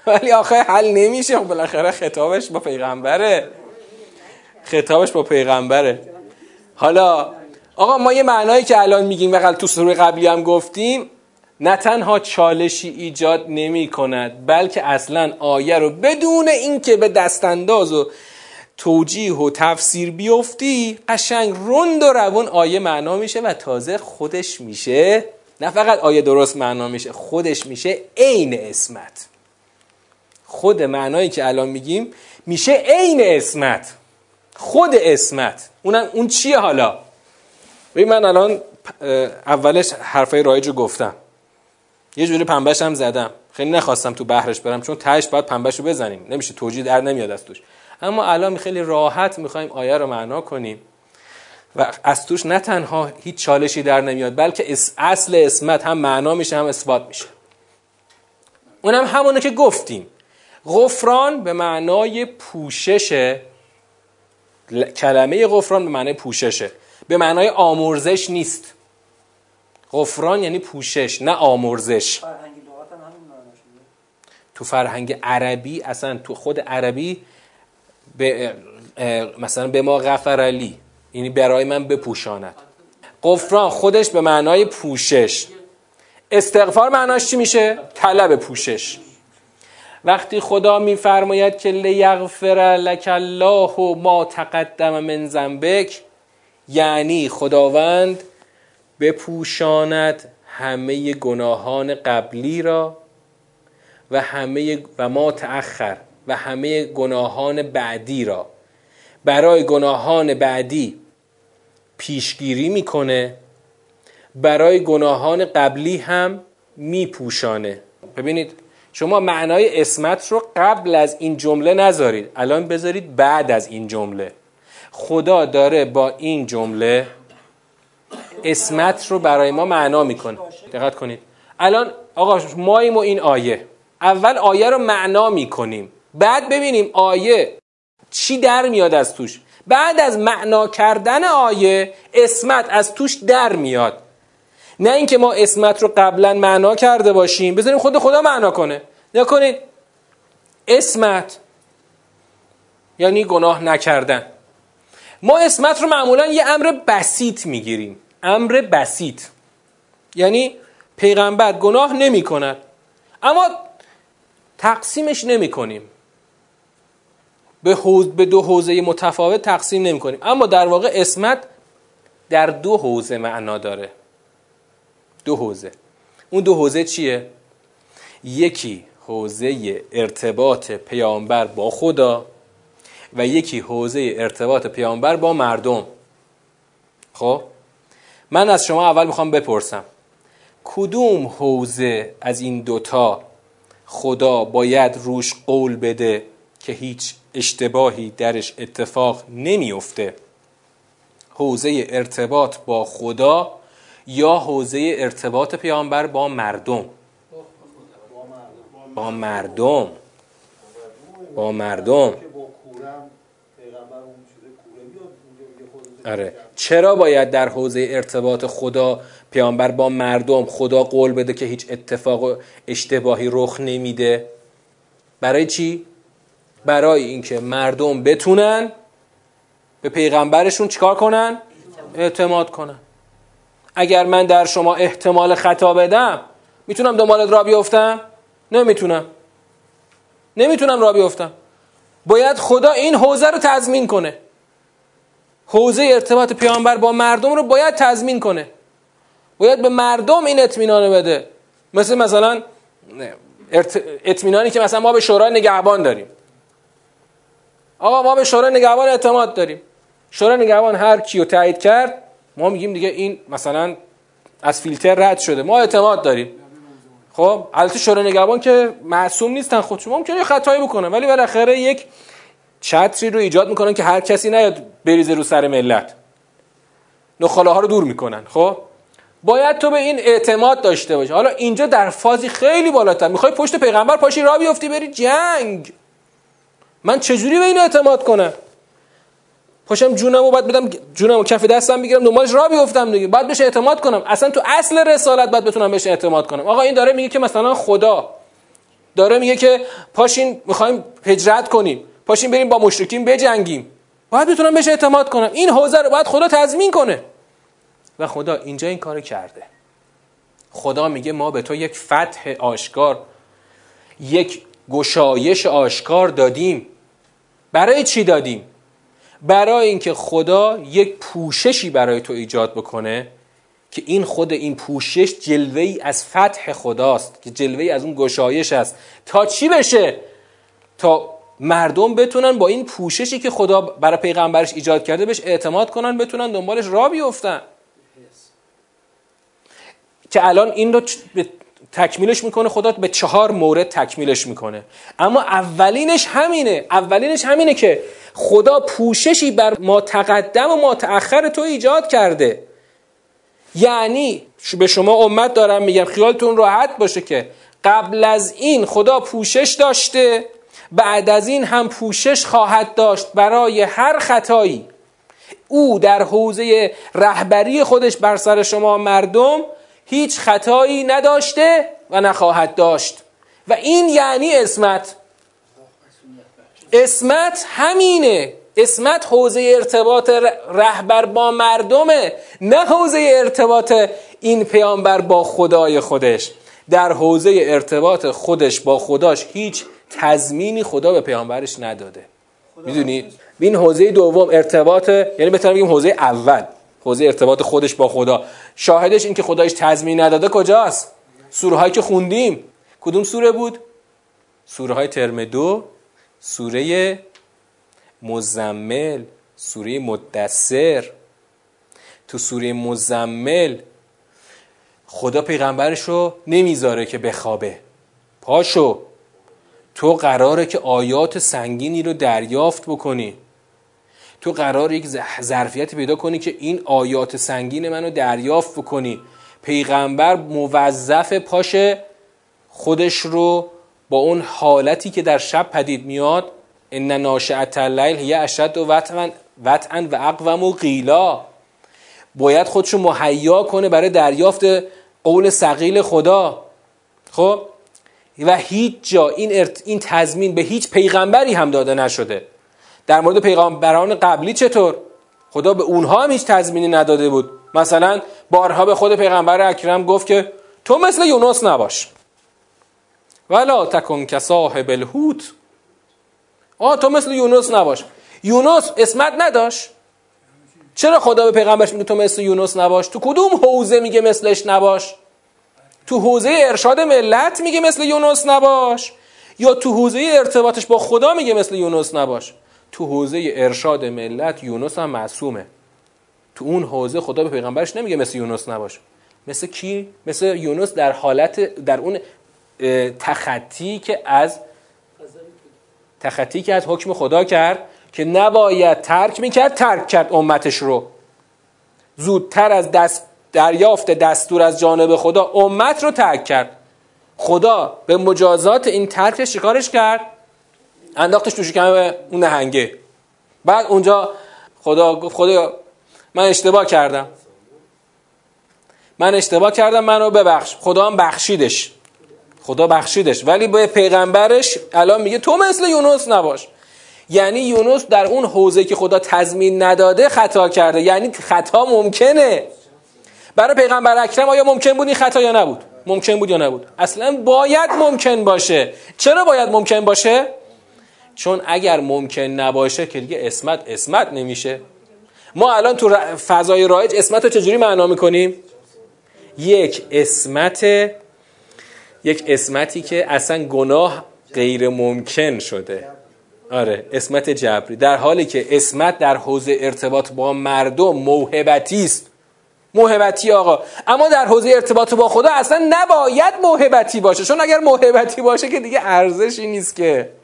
ولی آخه حل نمیشه. بالاخره خطابش با پیغمبره. خطابش با پیغمبره. حالا آقا ما یه معنایی که الان میگیم و تو سوره قبلی هم گفتیم نه تنها چالشی ایجاد نمی کند بلکه اصلا آیه رو بدون اینکه به دستانداز و توجیه و تفسیر بیفتی قشنگ رند و روون آیه معنا میشه و تازه خودش میشه. نه فقط آیه درست معنا میشه خودش میشه عین اسمت. خود معنایی که الان میگیم میشه عین اسمت. خود اسمت. اونم اون چیه حالا؟ ببین من الان اولش حرفای رایج رو گفتم. یه جوری پنبش هم زدم. خیلی نخواستم تو بحرش برم چون تهش باید پنبش رو بزنیم. نمیشه توجیه در نمیاد از توش. اما الان خیلی راحت می‌خوایم آیه رو معنا کنیم. و از توش نه تنها هیچ چالشی در نمیاد بلکه اصل اسمت هم معنا میشه هم اثبات میشه. اونم همونه که گفتیم. غفران به معنای پوشش کلمه غفران به معنای پوششه به معنای آمرزش نیست. غفران یعنی پوشش نه آمرزش. تو فرهنگ عربی اصلا تو خود عربی به مثلا به ما غفر علی یعنی برای من بپوشاند. غفران خودش به معنای پوشش. استغفار معناش چی میشه؟ طلب پوشش. وقتی خدا میفرماید که لیغفر لک الله ما تقدم من ذنبک یعنی خداوند بپوشاند همه گناهان قبلی را و همه و ما تأخر و همه گناهان بعدی را. برای گناهان بعدی پیشگیری می‌کنه برای گناهان قبلی هم میپوشانه. ببینید شما معنای اسمت رو قبل از این جمله نذارید. الان بذارید بعد از این جمله. خدا داره با این جمله اسمت رو برای ما معنا می‌کنه. دقت کنید. الان آقا ماییم و این آیه. اول آیه رو معنا می‌کنیم. بعد ببینیم آیه چی در میاد از توش. بعد از معنا کردن آیه اسمت از توش در میاد. نه اینکه ما اسمت رو قبلا معنا کرده باشیم. بذاریم خود خدا معنا کنه. نکنید اسمت یعنی گناه نکردن. ما اسمت رو معمولا یه امر بسیط می‌گیریم. امر بسیط. یعنی پیغمبر گناه نمی کند اما تقسیمش نمی کنیم به, حوز به دو حوزه متفاوت تقسیم نمی کنیم اما در واقع اسمت در دو حوزه معنا داره. دو حوزه. اون دو حوزه چیه؟ یکی حوزه ارتباط پیامبر با خدا و یکی حوزه ارتباط پیامبر با مردم. خب؟ من از شما اول می‌خوام بپرسم. کدوم حوزه از این دوتا خدا باید روش قول بده که هیچ اشتباهی درش اتفاق نمیفته؟ حوزه ارتباط با خدا یا حوزه ارتباط پیامبر با مردم. با مردم. با مردم. آره. چرا باید در حوزه ارتباط خدا پیامبر با مردم خدا قول بده که هیچ اتفاق اشتباهی رخ نمیده؟ برای چی؟ برای اینکه مردم بتونن به پیغمبرشون چیکار کنن؟ اعتماد کنن. اگر من در شما احتمال خطا بدم می‌تونم دنبالت را بیفتم نمی‌تونم. نمی‌تونم را بیفتم باید خدا این حوزه رو تضمین کنه. حوزه ارتباط پیامبر با مردم رو باید تضمین کنه. باید به مردم این اطمینان بده. مثل مثلا اطمینانی که مثلا ما به شورای نگهبان داریم. آقا ما به شورای نگهبان اعتماد داریم. شورای نگهبان هر کیو تایید کرد ما میگیم دیگه این مثلا از فیلتر رد شده. ما اعتماد داریم. خب البته شورای نگهبان که معصوم نیستن خودشون ممکنه خطایی بکنن ولی بالاخره یک چتری رو ایجاد می‌کنن که هر کسی نیاد بریزه رو سر ملت. نخاله ها رو دور می‌کنن. خب باید تو به این اعتماد داشته باشی. حالا اینجا در فازی خیلی بالاتر. می‌خوای پشت پیغمبر پاشی را بیفتی بری جنگ. من چجوری به این اعتماد کنم؟ پاشم جونمو باید بدم جونمو کف دستم بگیرم دنبالش را بیفتم دیگه. باید بهش اعتماد کنم. اصلا تو اصل رسالت باید بتونم بهش اعتماد کنم. آقا این داره میگه که مثلا خدا داره میگه که پاشین می‌خوایم هجرت کنیم. پاشین بریم با مشرکین بجنگیم. باید بتونم بهش اعتماد کنم. این حوزه رو باید خدا تضمین کنه. و خدا اینجا این کار کرده. خدا میگه ما به تو یک فتح آشکار یک گشایش آشکار دادیم. برای چی دادیم؟ برای اینکه خدا یک پوششی برای تو ایجاد بکنه که این خود این پوشش جلوه ای از فتح خداست که جلوه ای از اون گشایش است. تا چی بشه؟ تا مردم بتونن با این پوششی که خدا برای پیغمبرش ایجاد کرده بهش اعتماد کنن بتونن دنبالش را بیفتن. که الان این رو تکمیلش می‌کنه خدا به چهار مورد تکمیلش می‌کنه. اما اولینش همینه. اولینش همینه که خدا پوششی بر ما تقدم و ما تأخر تو ایجاد کرده. یعنی به شما امت دارم میگم خیالتون راحت باشه که قبل از این خدا پوشش داشته بعد از این هم پوشش خواهد داشت برای هر خطایی. او در حوزه رهبری خودش بر سر شما مردم هیچ خطایی نداشته و نخواهد داشت. و این یعنی اسمت اسمت همینه. اسمت حوزه ارتباط رهبر با مردمه نه حوزه ارتباط این پیامبر با خدای خودش. در حوزه ارتباط خودش با خداش هیچ تضمینی خدا به پیامبرش نداده. می‌دونید این حوزه دوم ارتباط یعنی بهتر بگیم حوزه اول. حوزه ارتباط خودش با خدا. شاهدش این که خدایش تضمین نداده کجاست؟ سوره هایی که خوندیم. کدوم سوره بود؟ سوره های ترم دو سوره مزمل سوره مدثر. تو سوره مزمل خدا پیغمبرش رو نمی‌ذاره که بخوابه. پاشو. تو قراره که آیات سنگینی رو دریافت بکنی. تو قرار یک ظرفیت پیدا کنی که این آیات سنگین منو دریافت بکنی پیغمبر موظف پاشه خودش رو با اون حالتی که در شب پدید میاد ان ناشعت اللیل هی اشد و وطعا و اقوم و قیلا باید خودشو مهیا کنه برای دریافت قول سقیل خدا. خب؟ و هیچ جا این, این تضمین به هیچ پیغمبری هم داده نشده. در مورد پیغمبران قبلی چطور؟ خدا به اونها هم هیچ تضمینی نداده بود. مثلا بارها به خود پیغمبر اکرم گفت که تو مثل یونس نباش. ولا تکن که صاحب الهوت آه تو مثل یونس نباش. یونس اسمت نداشت؟ چرا خدا به پیغمبرش میگه تو مثل یونس نباش؟ تو کدوم حوزه میگه مثلش نباش؟ تو حوزه ارشاد ملت میگه مثل یونس نباش؟ یا تو حوزه ارتباطش با خدا میگه مثل یونس نباش؟ تو حوزه ارشاد ملت یونس هم معصومه. تو اون حوزه خدا به پیغمبرش نمیگه مثل یونس نباش مثل کی؟ مثل یونس در حالت در اون تخطی که از تخطی که از حکم خدا کرد که نباید ترک می‌کرد ترک کرد امتش رو. زودتر از دست دریافت دستور از جانب خدا امت رو ترک کرد. خدا به مجازات این ترکش چیکارش کرد؟ انداختش تو شکم اون نهنگه. بعد اونجا خدا گفت خدا من اشتباه کردم. من اشتباه کردم منو ببخش. خدا هم بخشیدش. خدا بخشیدش. ولی به پیغمبرش الان میگه تو مثل یونس نباش. یعنی یونس در اون حوزه که خدا تضمین نداده خطا کرده. یعنی خطا ممکنه. برای پیغمبر اکرم آیا ممکن بود این خطا یا نبود؟ ممکن بود یا نبود؟ اصلا باید ممکن باشه. چرا باید ممکن باشه؟ چون اگر ممکن نباشه که دیگه اسمت اسمت نمیشه. ما الان تو فضای رایج اسمت رو چجوری معنا می‌کنیم؟ یک اسمت یک اسمتی که اصلا گناه غیر ممکن شده. آره اسمت جبری. در حالی که اسمت در حوزه ارتباط با مردم موهبتی است. موهبتی آقا. اما در حوزه ارتباط با خدا اصلا نباید موهبتی باشه. چون اگر موهبتی باشه که دیگه ارزشی نیست که.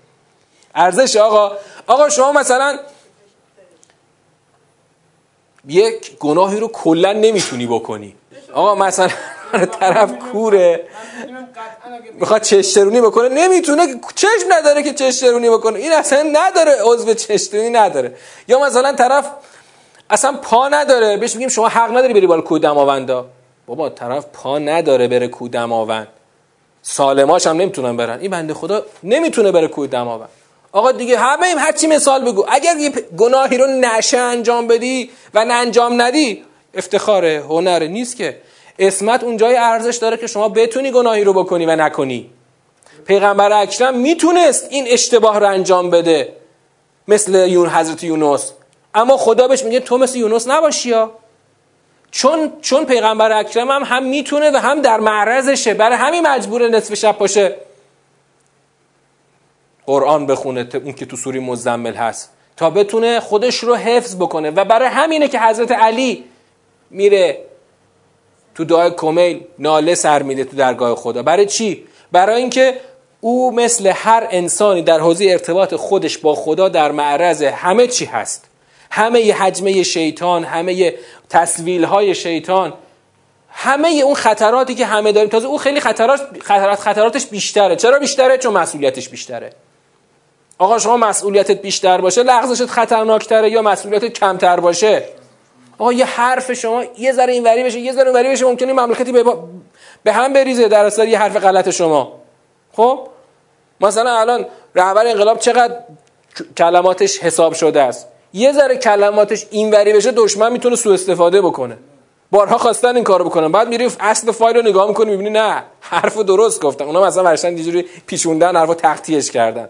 ارزش آقا. آقا شما مثلا یک گناهی رو کلا نمی‌تونی بکنی. آقا مثلا طرف کوره. می‌خواد چشترونی بکنه. نمی‌تونه. چشم نداره که چشترونی بکنه. این اصلا نداره. عضو چشترونی نداره. یا مثلا طرف اصلا پا نداره. بهش میگیم شما حق نداری بری بالا کوه بابا طرف پا نداره بره کوه دماوند سالماش هم نمی‌تونن برن. این بنده خدا نمی‌تونه بره کوه دماوند آقا دیگه همه این هرچی مثال بگو. اگر یه گناهی رو نشه انجام بدی و نه انجام ندی افتخاره هنره نیست که. اسمت اونجای ارزش داره که شما بتونی گناهی رو بکنی و نکنی. پیغمبر اکرم می‌تونست این اشتباه رو انجام بده مثل یون حضرت یونس. اما خدا بهش میگه تو مثل یونس نباشی یا چون چون پیغمبر اکرم هم هم می‌تونه و هم در معرضشه. برای همین مجبور نصف شب باشه قرآن بخونه اون که تو سوری مزمل هست. تا بتونه خودش رو حفظ بکنه. و برای همینه که حضرت علی میره تو دعای کمیل ناله سر میده تو درگاه خدا. برای چی؟ برای اینکه او مثل هر انسانی در حوزه ارتباط خودش با خدا در معرض همه چی هست. همه ی حجمه شیطان همه تصویل های شیطان همه اون خطراتی که همه داریم. تازه او خیلی خطرات خطراتش بیشتره. چرا بیشتره؟ چون مسئولیتش بیشتره. آقا شما مسئولیتت بیشتر باشه لغزشت خطرناکتره یا مسئولیتت کمتر باشه؟ آقا یه حرف شما یه ذره اینوری بشه یه ذره اونوری بشه ممکنه مملکتی به, به هم بریزه در اثر یه حرف غلط شما. خب؟ مثلا الان رهبر انقلاب چقدر کلماتش حساب شده است؟ یه ذره کلماتش اینوری بشه دشمن می‌تونه سوء استفاده بکنه. بارها خواستن این کارو بکنن بعد میری اصل فایل رو نگاه می‌کنی می‌بینی نه حرف درست گفتن. اونا مثلا ورشتن یه جوری پیچوندن حرفو تختیش کردن.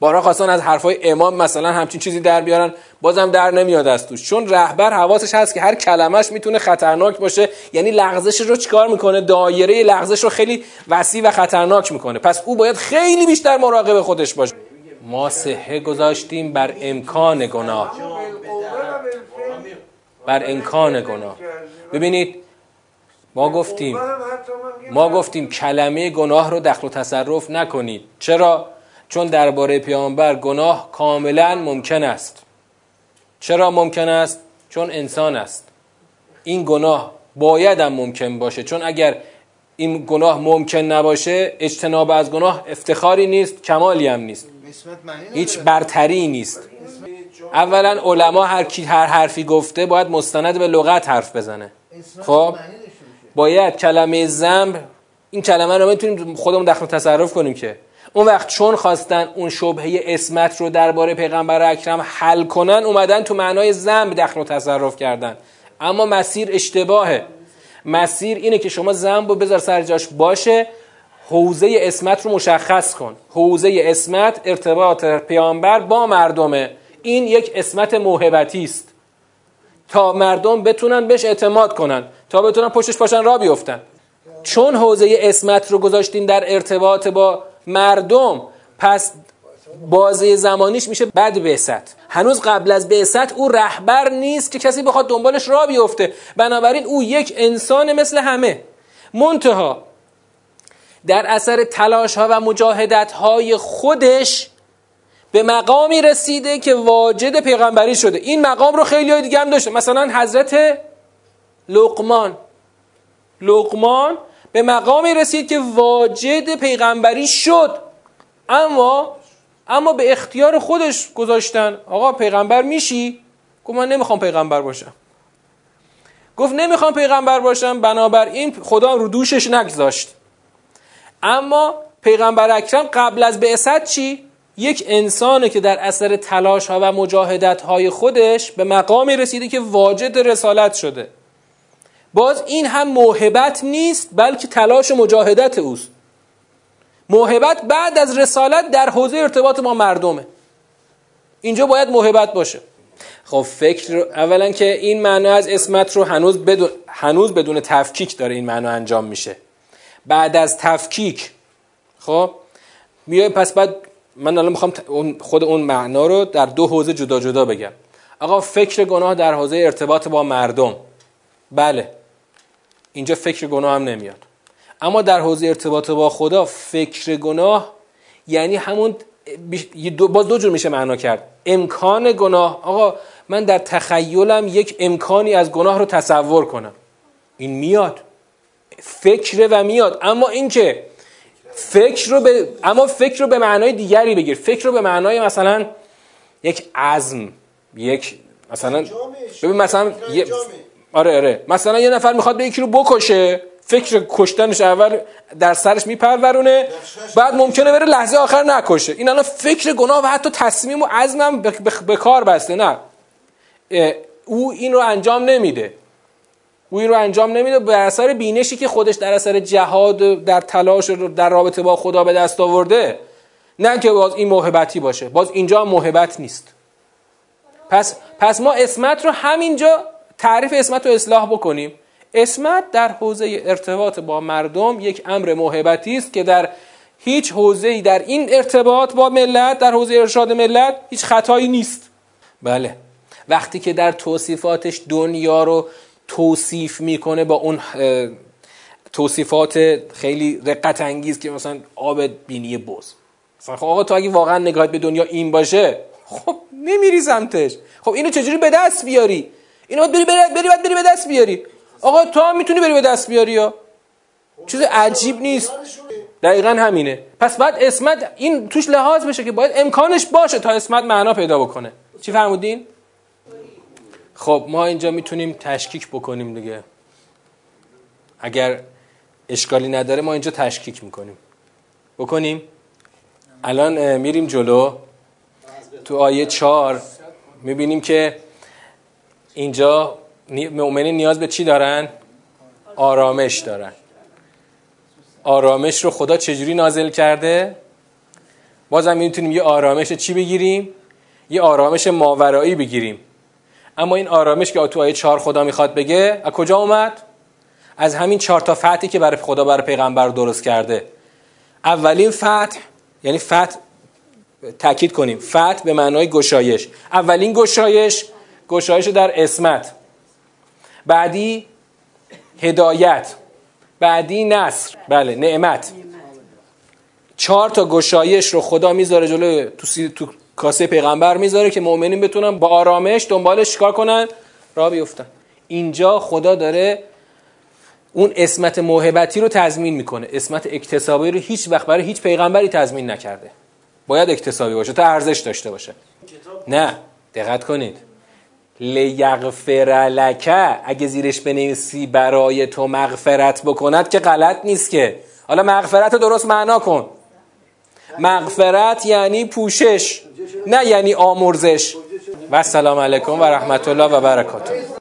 بارها خواستن از حرفای امام مثلا همچین چیزی در بیارن بازم در نمیاد از توش چون رهبر حواسش هست که هر کلمش می‌تونه خطرناک باشه. یعنی لغزش رو چیکار می‌کنه؟ دایره لغزش رو خیلی وسیع و خطرناک می‌کنه. پس او باید خیلی بیشتر مراقب خودش باشه. ما صحه گذاشتیم بر امکان گناه. بر امکان گناه. ببینید ما گفتیم ما گفتیم کلمه گناه رو دخل و تصرف نکنید. چرا؟ چون درباره پیامبر گناه کاملا ممکن است. چرا ممکن است؟ چون انسان است. این گناه باید هم ممکن باشه. چون اگر این گناه ممکن نباشه اجتناب از گناه افتخاری نیست کمالی هم نیست. هیچ برتری نیست. اولا علما هر کی هر حرفی گفته باید مستند به لغت حرف بزنه. خب؟ باید کلمه زنب این کلمه رو می‌تونیم خودمون دخل تصرف کنیم که. اون وقت چون خواستن اون شبهه اسمت رو درباره پیغمبر اکرم حل کنن اومدن تو معنای زنب دخل و تصرف کردن. اما مسیر اشتباهه. مسیر اینه که شما زنب رو بذار سر جاش باشه حوزه اسمت رو مشخص کن. حوزه اسمت ارتباط پیامبر با مردمه. این یک اسمت موهبتی است. تا مردم بتونن بهش اعتماد کنن تا بتونن پشتش پاشن را بیفتن. چون حوزه اسمت رو گذاشتین در ارتباط با مردم پس بازه زمانیش میشه بعد بعثت هنوز قبل از بعثت او رهبر نیست که کسی بخواد دنبالش را بیفته. بنابراین او یک انسان مثل همه. منتها در اثر تلاش ها و مجاهدت های خودش به مقامی رسیده که واجد پیغمبری شده. این مقام رو خیلی های دیگه هم داشته. مثلا حضرت لقمان. لقمان به مقامی رسید که واجد پیغمبری شد. اما اما به اختیار خودش گذاشتن. آقا پیغمبر میشی؟ گفت من نمی‌خوام پیغمبر باشم. گفت نمی‌خوام پیغمبر باشم. بنابراین خدا رو دوشش نگذاشت. اما پیغمبر اکرم قبل از بعثت چی؟ یک انسانه که در اثر تلاش ها و مجاهدت های خودش به مقامی رسیده که واجد رسالت شده. باز این هم موهبت نیست بلکه تلاش و مجاهدت اوست. موهبت بعد از رسالت در حوزه ارتباط با مردمه. اینجا باید موهبت باشه. خب فکر اولا که این معنا از اسمت رو هنوز بدون, هنوز بدون تفکیک داره این معنا انجام میشه. بعد از تفکیک خب؟ میای پس بعد من الان می‌خوام خود اون معنا رو در دو حوزه جدا جدا بگم. آقا فکر گناه در حوزه ارتباط با مردم. بله. اینجا فکر گناه هم نمیاد. اما در حوزه ارتباط با خدا فکر گناه یعنی همون باز دو جور میشه معنا کرد. امکان گناه. آقا من در تخیلم یک امکانی از گناه رو تصور کنم. این میاد. فکر و میاد. اما اینکه فکر رو به اما فکر رو به معنای دیگری بگیر. فکر رو به معنای مثلا یک عزم یک مثلا ببین مثلا آره آره. مثلا یه نفر می‌خواد به یکی رو بکشه فکر کشتنش اول در سرش میپرورونه بعد ممکنه بره لحظه آخر نکشه. این الان فکر گناه و حتی تصمیم و عزمم به کار بسته نه. او این رو انجام نمیده. او این رو انجام نمیده به اثر بینشی که خودش در اثر جهاد در تلاش در رابطه با خدا به دست آورده. نه که باز این موهبتی باشه. باز اینجا موهبت نیست. پس پس ما اسمت رو همینجا تعریف اسمت رو اصلاح بکنیم. اسمت در حوزه ارتباط با مردم یک امر موهبتی است که در هیچ حوزه‌ای در این ارتباط با ملت در حوزه ارشاد ملت هیچ خطایی نیست. بله. وقتی که در توصیفاتش دنیا رو توصیف می‌کنه با اون توصیفات خیلی رقت انگیز که مثلا آب بینی بز. مثلا خب آقا تو اگه واقعا نگاهت به دنیا این باشه خب نمیری سمتش. خب اینو چجوری به دست بیاری؟ اینو باید بری بری بری به دست بیاری. آقا تو هم می‌تونی بری به دست بیاری یا؟ چیز عجیب نیست. دقیقا همینه. پس بعد اسمت این توش لحاظ بشه که باید امکانش باشه تا اسمت معنا پیدا بکنه. چی فرمودین؟ خب ما اینجا می‌تونیم تشکیک بکنیم دیگه. اگر اشکالی نداره ما اینجا تشکیک می‌کنیم. بکنیم؟ الان میریم جلو. تو آیه چهار می‌بینیم که اینجا مؤمنین نیاز به چی دارن؟ آرامش دارن آرامش رو خدا چجوری نازل کرده؟ بازم می‌تونیم یه آرامش چی بگیریم؟ یه آرامش ماورایی بگیریم اما این آرامش که تو آیه چهار خدا می‌خواد بگه از کجا اومد؟ از همین چهار تا فتحی که برای خدا برای پیغمبر درست کرده اولین فتح یعنی فتح تاکید کنیم فتح به معنای گشایش اولین گشایش گشایش در اسمت بعدی هدایت. بعدی نصر. بله نعمت. چهار تا گشایش رو خدا می‌ذاره جلو تو, تو کاسه پیغمبر می‌ذاره که مؤمنین بتونن با آرامش دنبالش چیکار کنن؟ را بیفتن. اینجا خدا داره اون اسمت موهبتی رو تضمین می‌کنه. اسمت اکتسابی رو هیچ وقت برای هیچ پیغمبری تضمین نکرده. باید اکتسابی باشه تا ارزش داشته باشه. نه. دقت کنید. لیغفر لکه اگه زیرش بنویسی برای تو مغفرت بکند که غلط نیست که. حالا مغفرت رو درست معنا کن. مغفرت یعنی پوشش نه یعنی آمرزش. و السلام علیکم و رحمت الله و برکاته.